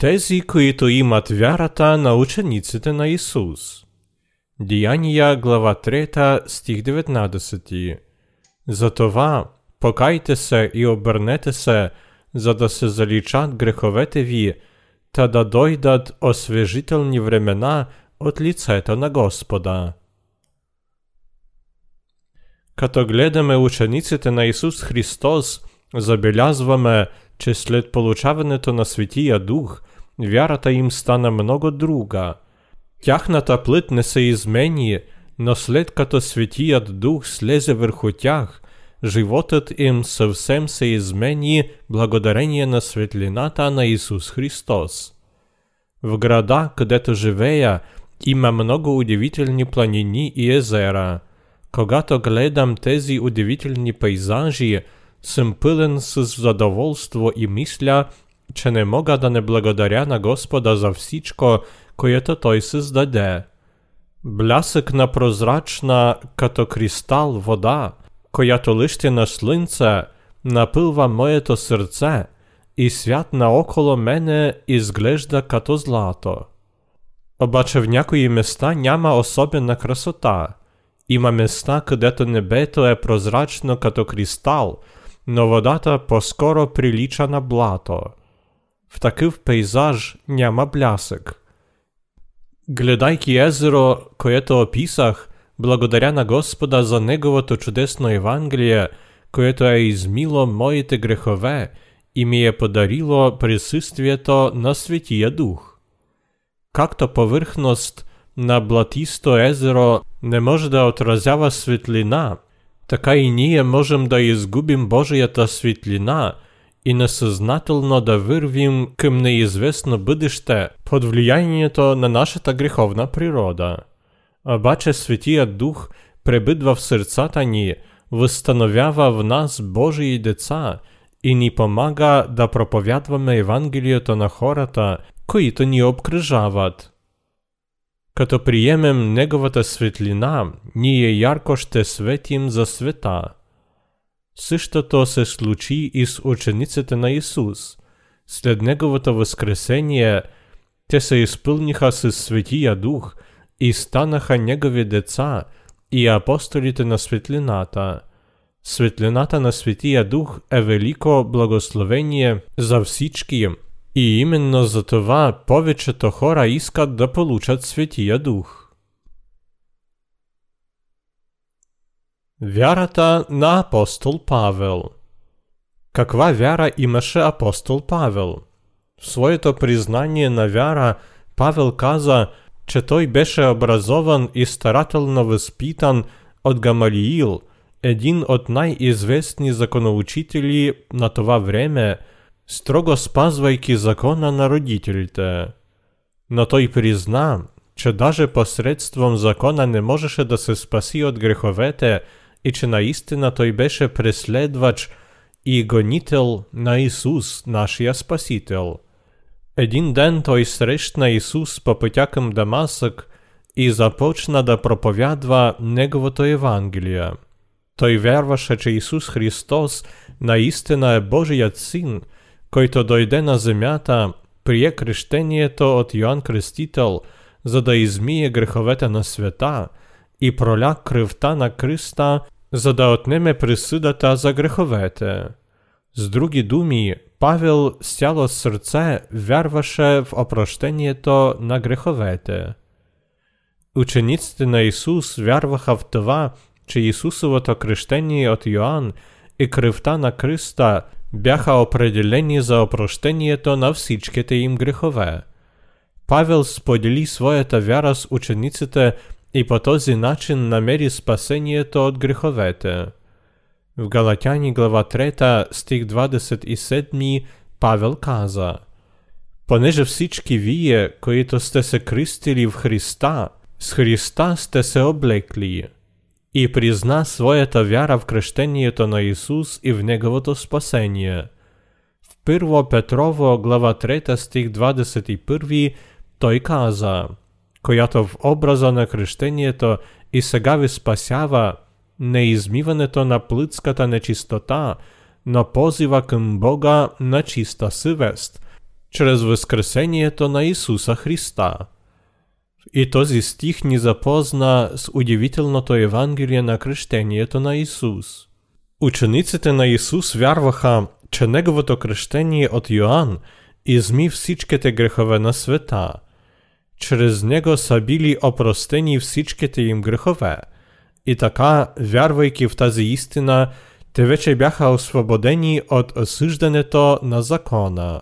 Тези, които имат вярата на учениците на Исус. Діяння, глава 3, стих 19. Затова покайтеся і обернетеся, за да се залічат греховете ві, та да дойдат освежительні времена от лицета на Господа. Като гледаме учениците на Ісус Христос, забелязваме, че след получаването на Святия Дух, wiara ta im stana mnogo druga. Тях на та плит но слідка то святіят дух слезе верху тях, животит им совсем сеізменні благодарення на світліна на Ісус Христос. В града, где живея, има много удивительні планини і езера. Когато гледам тези удивительні пейзажі, съм пилен с задоволство і мисля, че не мога да не благодаря на Господа за всичко, което Той създаде. Блясък на прозрачна, като кристал вода, която лище на слънце, напълва моето сърце, и свят наоколо мене изглежда като злато. Обаче в някои места няма особена красота. Има места, където небето е прозрачно като кристал, но водата по-скоро прилича на блато. В такъв пейзаж няма блясък. Гледайки езеро, което описах, благодаря на Господа за Неговото чудесно Евангелие, което е измило моите грехове и ми е подарило присъствието на Светия Дух. Както повърхност на блатисто езеро не може да отразява светлина, така и ние можем да изгубим Божията светлина и несъзнателно да вървим към неизвестно бъдеще под влиянието на нашата греховна природа. Обаче Светият Дух пребъдва в сърцата ни, възстановява в нас Божии деца и ни помага да проповядваме Евангелието на хората, които ни обкръжават. Като приемем Неговата светлина, ние ярко ще светим за света. Същото се случи и с учениците на Исус. След Неговото възкресение, те се изпълниха с Светия Дух и станаха Негови деца и апостолите на светлината. Светлината на Светия Дух е велико благословение за всички, и именно за това повечето хора искат да получат Светия Дух. Вярата на апостол Павел Каква вяра имаше апостол Павел? В своето признание на вяра Павел каза, че той беше образован и старателно възпитан от Гамалиил, един от най-известни законоучители на това време – строго спазвайки закона на родителите. Но той призна, че даже посредством закона не можеше да се спаси от греховете и че наистина той беше преследвач и гонител на Исус, нашия Спасител. Един ден той срещна Исус по пътя към Дамасък и започна да проповядва Неговото Евангелие. Той вярваше, че Исус Христос наистина е Божият Син – който дойде на земята, прие крещението от Йоанн Крестител, за да измие греховете на света и проля кръвта на Криста, за да отнеме присъдата за греховете. С други думи, Павел с цяло сърце вярваше в опрощението на греховете. Учениците на Исус вярваха в това, че Исусовото крещение от Йоанн и кръвта на Криста бяха определени за опрощението на всичките им грехове. Павел сподели своята вяра с учениците и по този начин намери спасението от греховете. В Галатяни глава 3 стих 27 Павел каза Понеже всички вие, които сте се кръстили в Христа, с Христа сте се облекли – и призна своята вяра в кръщението на Исус и в Неговото спасение. В 1 Петрово глава 3 стих 21 той каза, в образа на кръщението и сега спасява не измиването на плътската нечистота, но позива към Бога на чиста съвест, через воскресението на Ісуса Христа. І този стих ни запозна з удивителното Євангеліє на крещението на Ісус. Учениците на Ісус вярваха, че Неговото крещение от Йоанн ізмі всичките грехове на света. Через Него са били опростені всичките їм грехове. І така, вярвайки в тази істина, те вече бяха освободені от осуждането на закона.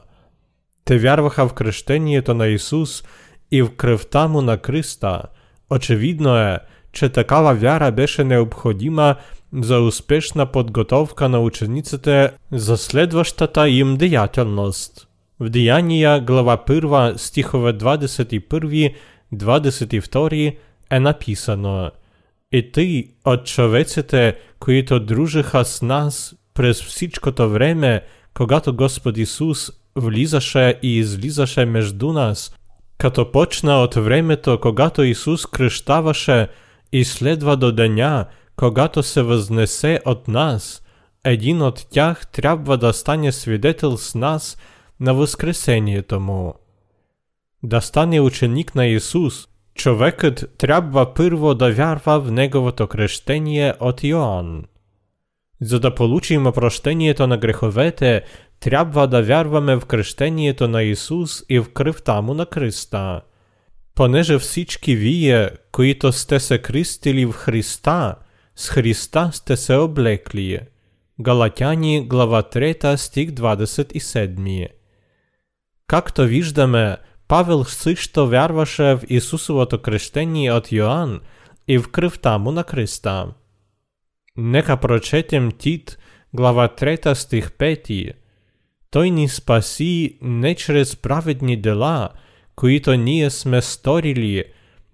Те вярваха в крещението на Ісус і в кръвта му на Криста. Очевидно е, че такава вяра беше необходима за успешна подготовка на учениците за следващата їм деятельност. В Деяния глава 1 стихове 21, 22 е написано І ти, от човеците, които дружиха с нас през всичкото време, когато Господ Исус влизаше и излизаше между нас, като почна от времето, когато Исус кръщаваше и следва до деня, когато се възнесе от нас, един от тях трябва да стане свидетел с нас на възкресението му. Да стане ученик на Исус, човекът трябва първо да вярва в неговото крещение от Йоанн. За да получим опрощението на греховете, трябва да вярваме в крещението на Ісус і в кръвта му на Христа. Понеже всички вие, които сте се крестили в Христа, с Христа сте се облекли. Галатяни, глава 3, стих 27. Както виждаме, Павел също вярваше в Ісусовото крещение от Йоанн і в кръвта му на Христа. Нека прочетем Тит, глава 3, стих 5. Той ни спаси не через праведні дела, които ние сме сторили,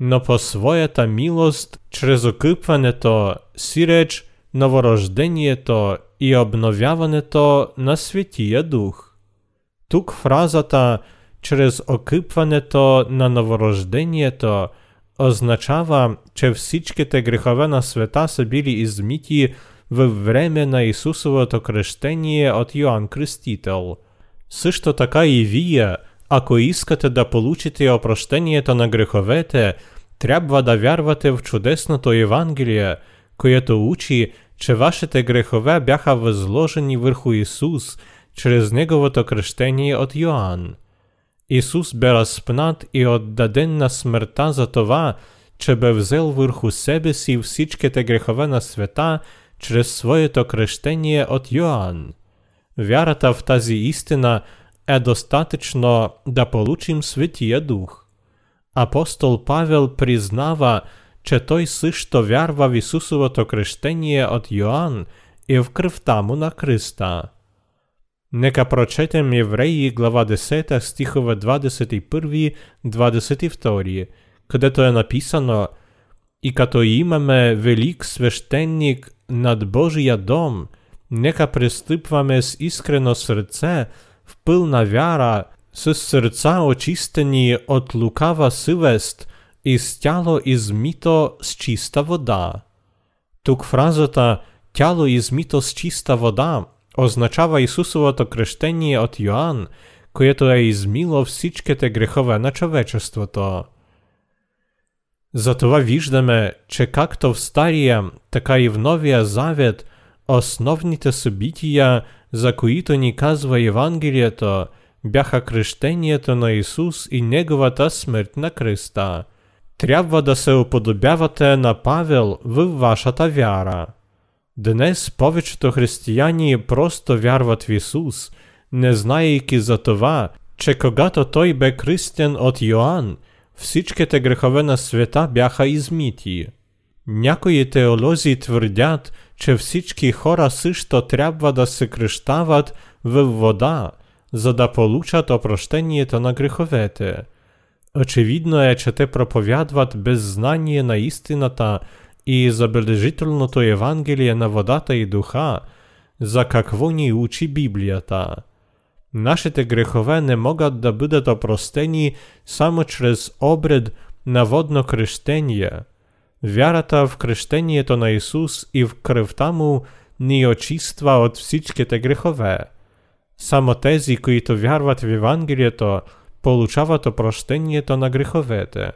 но по своята милост через окипването, сіреч новорождението і обновяването на Святія Дух Тук фразата через окипването на новорождението означава, че всичките грехове на света са били изміті в время на Ісусовото крещение от Йоанн Креститель. Също така и вие, ако искате да получите опрощението на греховете, трябва да вярвате в чудесното Євангеліє, което учи, че вашите грехове бяха възложени върху Ісус через Неговото крещение от Йоанн. Ісус бе разпнат і отдаден на смерта за това, че бе взел върху себе си всичките грехове на света через своето крещение от Йоанн. Вярата в тази істина е достатъчно да получим Святия Дух. Апостол Павел признава, че той също вярва в Ісусовото крещение от Йоанн і в кръвта му на Христа. Нека прочетем Євреї, глава 10, стихове 21-22, където е написано «І като имаме велик священник над Божия дом, нека пристъпваме с искрено сърце, в пълна вяра, с сърца очистени от лукава съвест и с тяло измито с чиста вода. Тук фразата «тяло измито с чиста вода» означава Ісусовото крещение от Йоанн, което е измило всичките грехове на човечеството. Затова виждаме, че както в Стария, така и в Новия Завет основните събития, за които ни казва Евангелието, бяха крещението на Исус и Неговата смърт на кръста. Трябва да се уподобявате на Павел в вашата вяра. Днес повечето християни просто вярват в Ісус, не знаючи за това, че когато той бе кръстен от Йоанн, всичките грехове на света бяха изміті. Някої теолозі твердять, че всички хора също трябва да се кръщават в вода, за да получат опрощението на греховете. Очевидно е, че те проповядват без знание на истината и забележителното Евангелие на водата и духа, за какво ни учи Библията. Нашите грехове не могат да бъдат опростени само чрез обред на водно крещение. Вярата в крещението на Исус и в кръвта му ни очиства от всичките грехове. Само тези, които вярват в Евангелието, получават опрощението на греховете.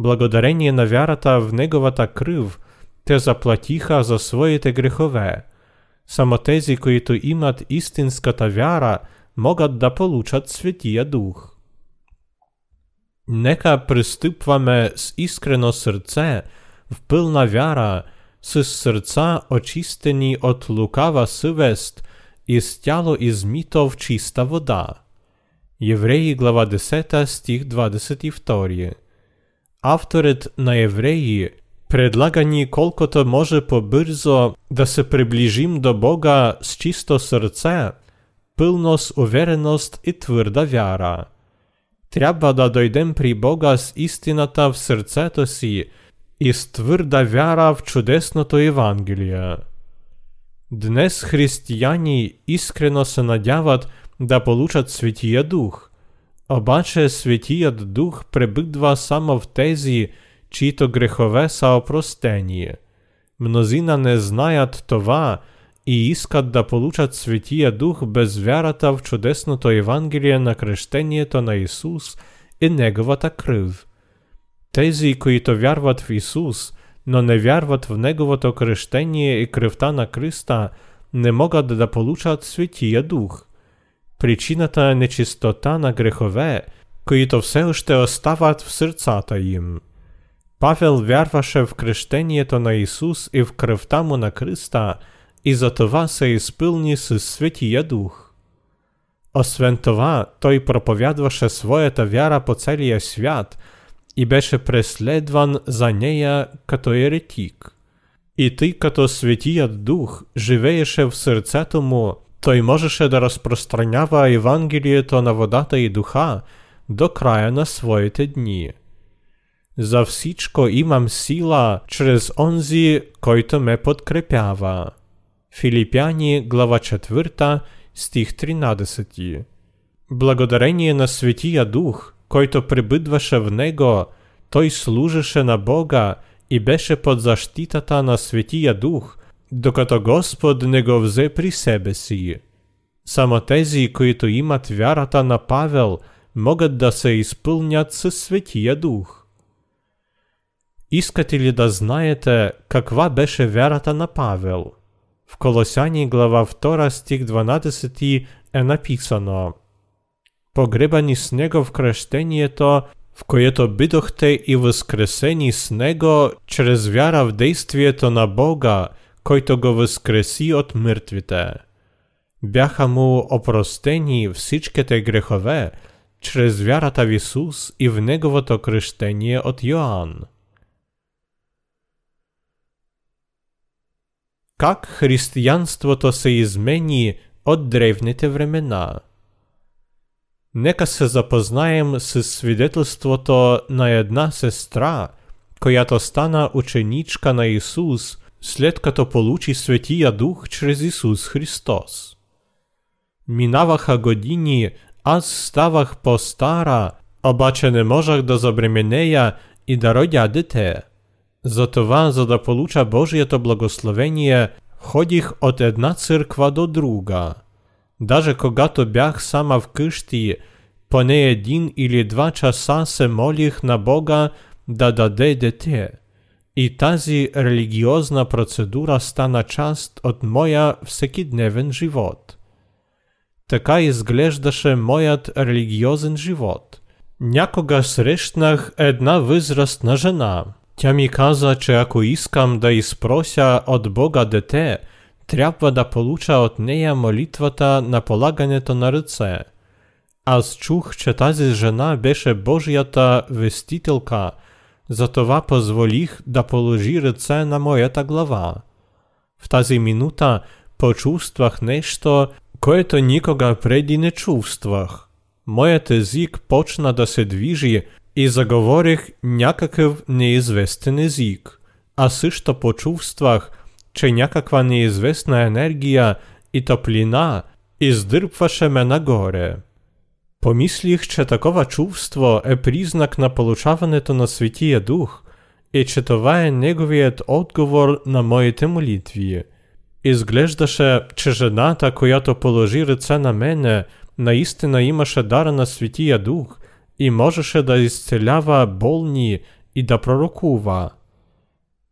Благодарение на вярата в Неговата кръв, те заплатиха за своите грехове. Само тези, които имат истинската вяра, могат да получат Светия Дух. Нека пристъпваме с искрено сърце, в пълна вяра, с сърца очистени от лукава съвест и с тяло измито в чиста вода. Евреи глава 10 стих 22. Авторът на Евреи предлага ни колкото може по-бързо да се приближим до Бога с чисто сърце, пълно с увереност и твърда вяра. Трябва да дойдем при Бога с истината в сърцето си и с твърда вяра в чудесното Евангелие. Днес християни искрено се надяват да получат Светия Дух. Обаче Светият Дух пребъдва само в тези, чието грехове са опростени. Мнозина не знаят това и искат да получат Светия Дух без вярата в чудесното Евангелие на кръщението на Исус и Неговата кръв. Тези, които вярват в Исус, но не вярват в Неговото кръщение и кръвта на Христа, не могат да получат Светия Дух. Причината е нечистота на грехове, които все още остават в сърцата им. Павел вярваше в кръщението на Исус и в кръвта му на Христа – и за това се изпълни със Светия Дух. Освен това, той проповядваше своята вяра по целия свят и беше преследван за нея като еретик. И тъй като Светият Дух живееше в сърцето му, той можеше да разпространява Евангелието на водата и духа до края на своите дни. За всичко имам сила чрез онзи, който ме подкрепява. Филипяни, глава 4, стих 13. Благодарение на Светия Дух, който прибъдваше в него, той служеше на Бога и беше под защитата на Светия Дух, докато Господ не го взе при себе си. Само тези, които имат вярата на Павел, могат да се изпълнят със Светия Дух. Искате ли да знаете каква беше вярата на Павел? В Колосяни глава 2 стих 12 е написано Погребани с Него в кръщението, в което бидохте и възкресени с Него чрез вяра в действието на Бога, който го възкреси от мъртвите. Бяха му опростени всичките грехове, чрез вярата в Исус и в Неговото кръщение от Йоанн. как християнството се измени от древните времена. Нека се запознаем с свидетелството на една сестра, която стана ученичка на Исус, след като получи Светия Дух чрез Исус Христос. Минаваха години, аз ставах по-стара, обаче не можах да забременея и да родя. Затова, за да получа Божието благословение, ходих от една църква до друга. Даже когато бях сама вкъщи, поне един или два часа се молих на Бога да даде дете. И тази религиозна процедура стана част от моя всекидневен живот. Така изглеждаше моят религиозен живот. Някога срещнах една възрастна жена – тя ми каза, че ако искам да изпрося от Бога дете, трябва да получа от нея молитвата на полагането на ръце. Аз чух, че тази жена беше Божията вестителка, затова позволих да положи ръце на моята глава. В тази минута почувствах нещо, което никога преди не чувствах. Моят език почна да се движи и заговорих някакъв неизвестен език, а също почувствах, че някаква неизвестна енергия и топлина издърпваше ме нагоре. Помислих, че такова чувство е признак на получаването на Светия Дух и че това е неговият отговор на моите молитви. Ізглеждаше, че жената, която положи ръце на мене, наистина имаше дара на Святия Дух і можеше да ісцелява болні і да пророкува.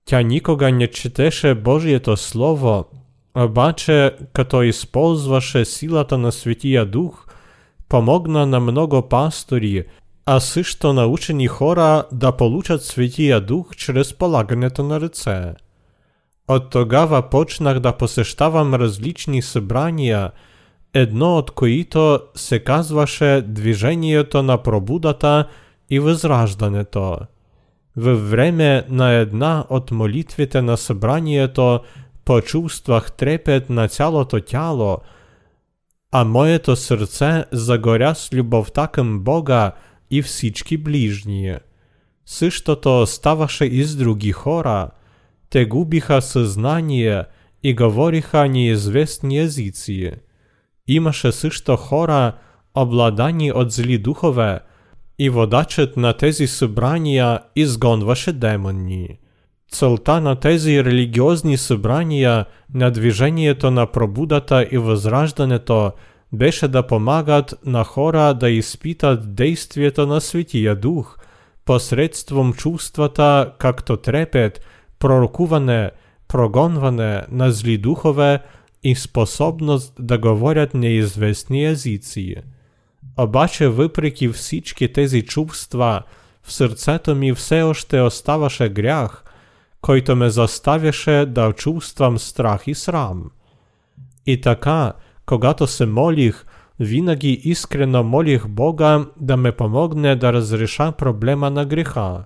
Тя нікога не читеше Божието Слово, обаче, като исползваше силата на Святия Дух, помогна на много пастори, а също научени хора да получат Святия Дух чрез полагането на ръце. От тогава почнах да посещавам различни събрания, едно от които се казваше Движението на пробудата и Възраждането. Във време на една от молитвите на събранието почувствах трепет на цялото тяло, а моето сърце загоря с любовта към Бога и всички ближни. Същото ставаше и с други хора. Те губиха съзнание и говориха неизвестни езици. Имаше също хора, обладани от зли духове, і водачът на тези събрания изгонваше демони. Целта на тези религиозни събрания на движението на пробудата и възраждането беше да помагат на хора да изпитат действието на Светия Дух посредством чувствата, както трепет, пророкуване, прогонване на зли духове і способність да говорять неізвісні язиці. Обаче, випреки всічки тези чувства, в серцето ми все още оставаше грях, който ме заставяше да чувствам страх и срам. И така, когато се молих, винаги искрено молих Бога да ме помогне да разреша проблема на греха.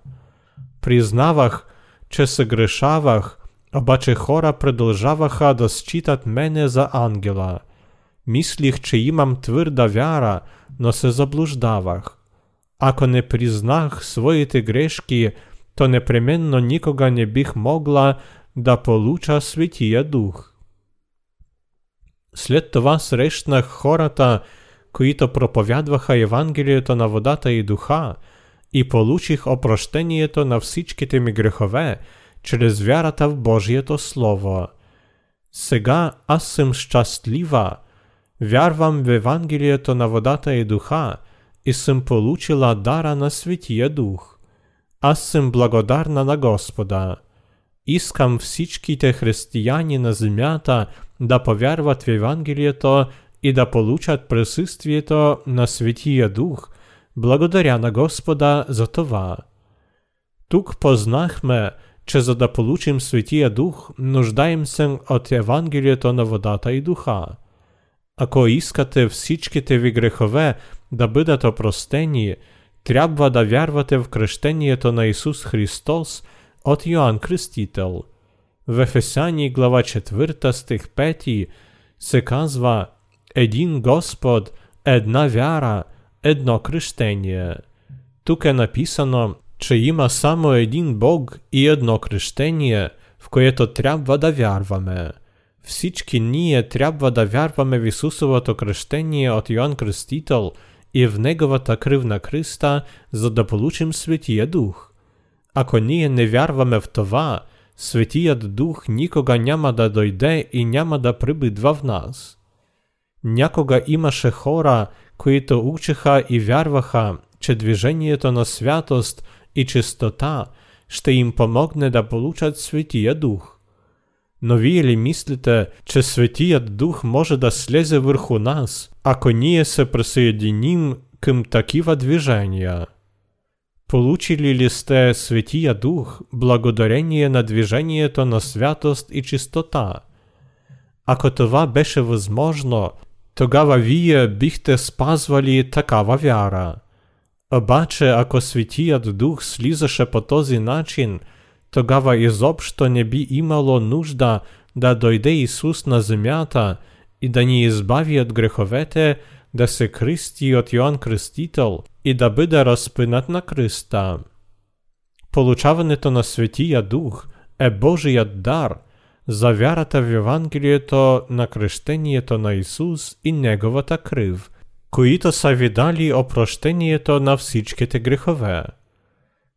Признавах, че съгрешавах, обаче хора продължаваха да считат мене за ангела. Мислих, че имам твърда вяра, но се заблуждавах. Ако не признах своите грешки, то непременно никога не бих могла да получа Святия Дух. След това срещнах хората, които проповядваха Евангелието на водата и духа, и получих опрощението на всичките ми грехове, чрез вярата в Божието Слово. Сега аз съм щастлива, вярвам в Евангелието на водата и духа и съм получила дара на Святия Дух. Аз съм благодарна на Господа. Искам всичките християни на земята да повярват в Евангелието и да получат присъствието на Святия Дух, благодаря на Господа за това. Тук познахме, че за да получим Святия Дух, нуждаем се от Евангелието на водата и духа. Ако искате всичките ви грехове да бъдат опростени, трябва да вярвате в кръщението на Исус Христос от Йоанн Кръстител. В Ефесяни глава 4 стих 5 се казва «Един Господ, една вяра, едно кръщение». Тук е написано че има само един Бог и едно кръщение, в което трябва да вярваме. Всички ние трябва да вярваме в Исусовото кръщение от Йоанн Кръстител и в Неговата кръв на Христа, за да получим Дух. Ако ние не вярваме в това, Светият Дух никога няма да дойде и няма да прибидва в нас. Някога имаше хора, които учеха и вярваха, че движението на святост – і чистота, що їм помогне да получать Святія Дух Но ви ли мислите, че Святият Дух може да слезе върху нас, ако ние се присоединим към такива движения? Получили ли сте Святия Дух благодарение на движението на святост и чистота? Ако това беше възможно, тогава вие бихте спазвали такава вяра. Обаче, ако Святият Дух слизаше по този начин, тогава изобщо не би имало нужда да дойде Исус на земята и да ни избави от греховете, да се кръсти от Йоанн Кръстител и да бъде разпинат на кръста. Получаването на Святия Дух е Божият дар за вярата в Евангелието на кръщението на Исус и Неговата кръв – които са видали опрощението на всичките грехове.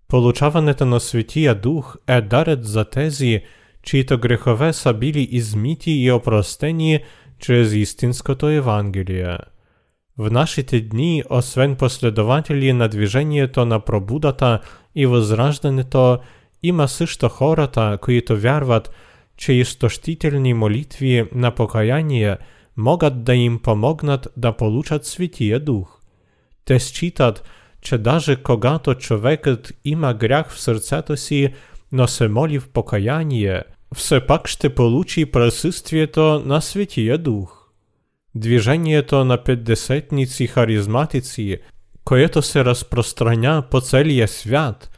Получаването на Святия Дух е дарът за тези, чието грехове са били измити и опростени чрез истинското Евангелие. В нашите дни, освен последователи на движението на пробудата и възраждането, има също хората, които вярват, че изтощителни молитви на покаяние могат да им помогнат да получат Святия Дух. Те считат, че даже когато човекът има грях в сърцето си, но се моли в покаяние, все пак ще получи присъствието на Святия Дух. Движението на петдесетници харизматици, което се разпространя по целия свят,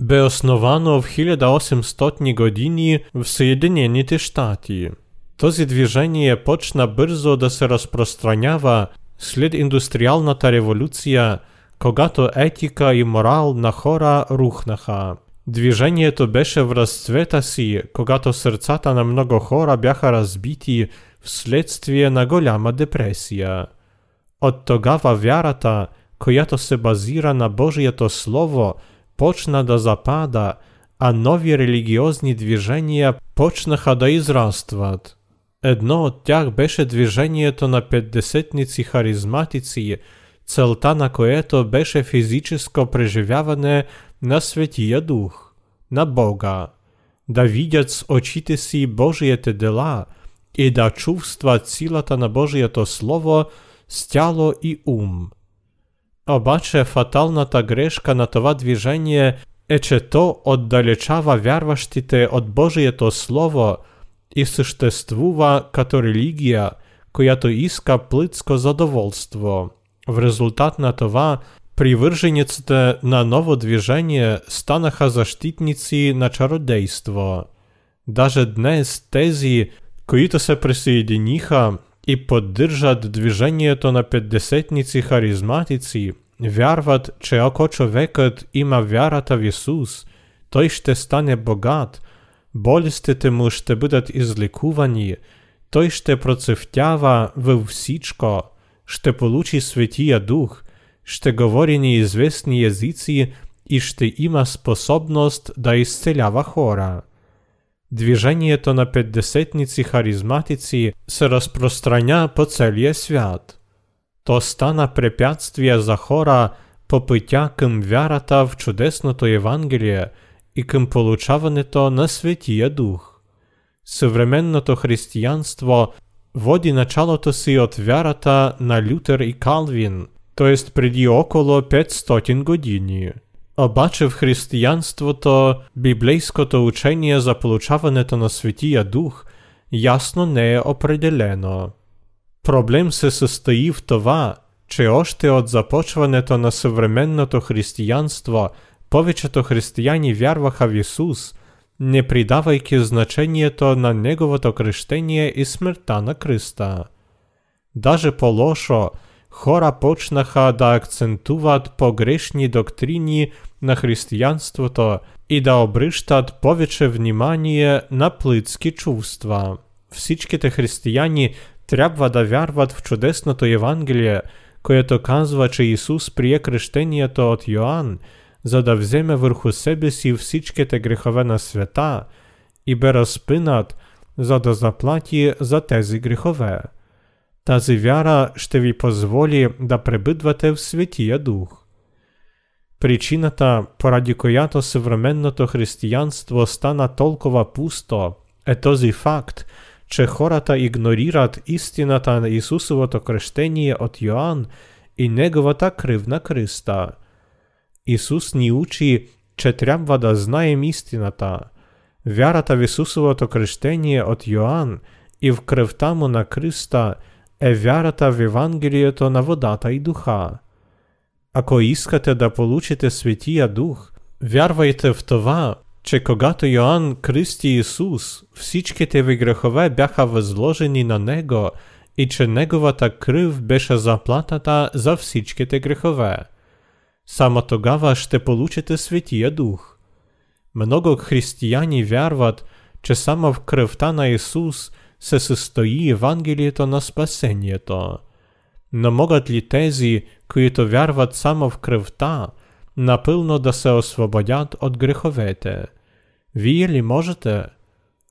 бе основано в 1800 години в Съединените щати. Този движение почна бързо да се разпространява след индустриалната революция, когато етика и морал на хора рухнаха. Движението беше в разцвета си, когато сърцата на много хора бяха разбити вследствие на голяма депресия. От тогава вярата, която се базира на Божието Слово, почна да запада, а нови религиозни движения почнаха да израстват. Едно от тях беше движението на петдесетници харизматици, целта на което беше физическо преживяване на Светия Дух, на Бога, да видят с очите си Божиите дела и да чувстват силата на Божието Слово с тяло и ум. Обаче фаталната грешка на това движение е, че то отдалечава вярващите от Божието Слово и съществува като религия, която иска плитско задоволство. В резултат на това Привържениците на ново движение станаха защитници на чародейство. Даже днес тези, които се присъединиха и поддържат движението на петдесетници харизматици, вярват, че ако човекът има вярата в Исус, той ще стане богат, болестите му ще бъдат излекувани, той ще процъфтява във всичко, ще получи Светия Дух, ще говори неизвестни езици и ще има способност да изцелява хора. Движението на петдесетници харизматици се разпространя по целия свят. То стана препятствие за хора по пътя към вярата в чудесното Евангелие и към получаването на Светия Дух. Съвременното християнство води началото си от вярата на Лютер и Калвин – то преди около 500 години. Обаче в християнството біблейското учение за получаването на Святия Дух ясно не е определено. Проблем се състои в това, че още от започването на съвременното християнство повечето християни вярваха в Исус, не придавайки значението на Неговото кръщение и смъртта на кръста. Даже по-лошо – хора почнаха да акцентуват погрешни доктрини на християнството и да обръщат повече внимание на плитски чувства. Всичките християни трябва да вярват в чудесното Евангелие, което казва, че Исус прие кръщението от Йоанн, за да вземе върху себе си всичките грехове на света и бе разпинат, за да заплати за тези грехове. Тази вяра ще ви позволи да пребъдвате в Светия Дух. Причината, поради която съвременното християнство стана толкова пусто, е този факт, че хората игнорират истината на Исусовото кръщение от Йоанн и неговата кръв на кръста. Исус ни учи, че трябва да знаем истината. Вярата в Исусовото кръщение от Йоанн и в кръвта му на кръста – е вярата в Евангелието на водата и духа. Ако искате да получите Светия Дух, вярвайте в това, че когато Йоанн кръсти Исус, всичките ви грехове бяха възложени на Него и че Неговата кръв беше заплатата за всичките грехове. Само тогава ще получите Светия Дух. Много християни вярват, че само в кръвта на Исус – се състои Евангелието на спасението. Но могат ли тези, които вярват само в кръвта, напълно да се освободят от греховете? Вие ли можете?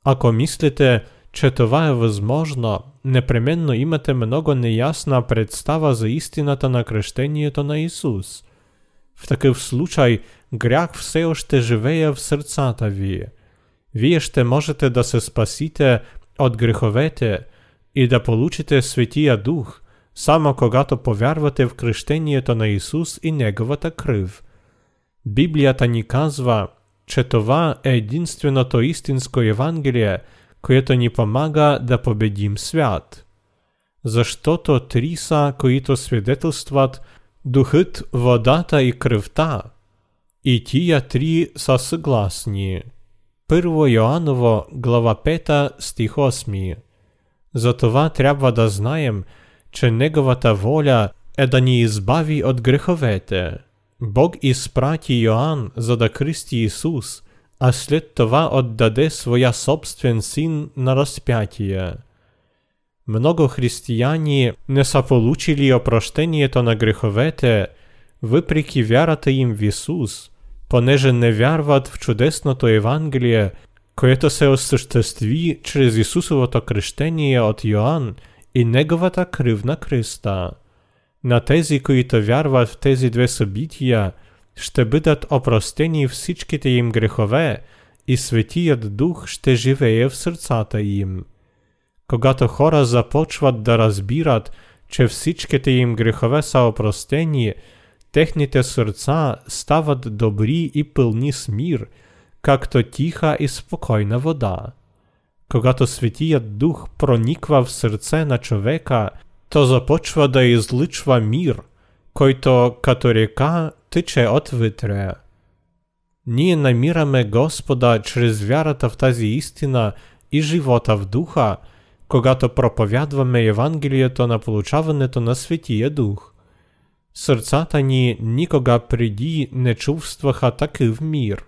Ако мислите, че това е възможно, непременно имате много неясна представа за истината на кръщението на Исус. В такъв случай грях все още живее в сърцата ви. Вие ще можете да се спасите от греховете и да получите Светия Дух, само когато повярвате в кръщението на Исус и Неговата кръв. Библията ни казва, че това е единственото истинско Евангелие, което ни помага да победим свят. Защото три са, които свидетелстват Духът, водата и кръвта. И тия три са съгласни. Първо Йоанново, глава 5, стих 8. Затова трябва да знаем, че Неговата воля е да ни избави от греховете. Бог изпрати Йоанн, за да кръсти Исус, а след това отдаде своя собствен син на разпятие. Много християни не са получили опрощението на греховете, въпреки вярата им в Исус, понеже не вярват в чудесното Евангелие, което се осъществи чрез Исусовото кръщение от Йоанн и Неговата кръв на кръста. На тези, които вярват в тези две събития, ще бъдат опростени всичките им грехове и Светият Дух ще живее в сърцата им. Когато хора започват да разбират, че всичките им грехове са опростени, техните сърца стават добри и пълни с мир, както тиха и спокойна вода. Когато Светият Дух прониква в сърце на човека, то започва да излъчва мир, който като река тече отвътре. Ние намираме Господа чрез вярата в тази истина и живота в духа, когато проповядваме Евангелието на получаването на Светия Дух. Сърцата ни никога преди не чувстваха такъв мир.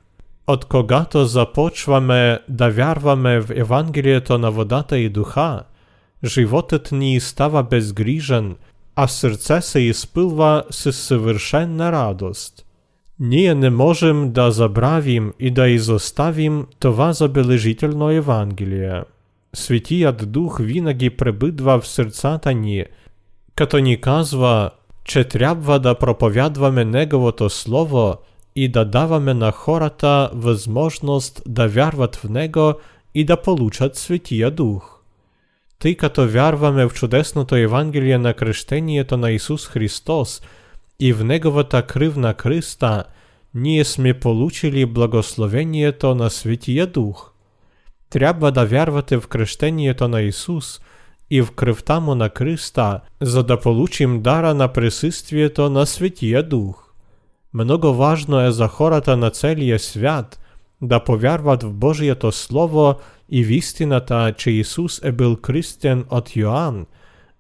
От когато започваме да вярваме в Евангелието на водата и духа, животът ни става безгрижен, а сърце се изпълва с съвършена радост. Ние не можем да забравим и да изоставим това забележително Евангелие. Светият Дух винаги пребъдва в сърцата ни, като ни казва, че трябва да проповядваме Неговото Слово и да даваме на хората възможност да вярват в Него и да получат Светия Дух. Тъй като вярваме в чудесното Евангелие на кръщението на Исус Христос и в Неговата кръв на кръста, ние сме получили благословението на Светия Дух. Трябва да вярвате в кръщението на Исус и в кръвта му на кръста, за да получим дара на присъствието на Светия Дух. Много важно е за хората на целия свят да повярват в Божието Слово и в истината, че Исус е бил кръстен от Йоанн,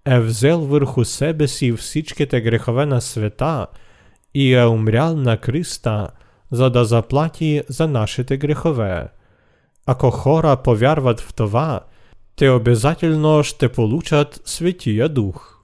е взел върху себе си всичките грехове на света и е умрял на кръста, за да заплати за нашите грехове. Ако хора повярват в това, те обязательно ще получат Святия Дух.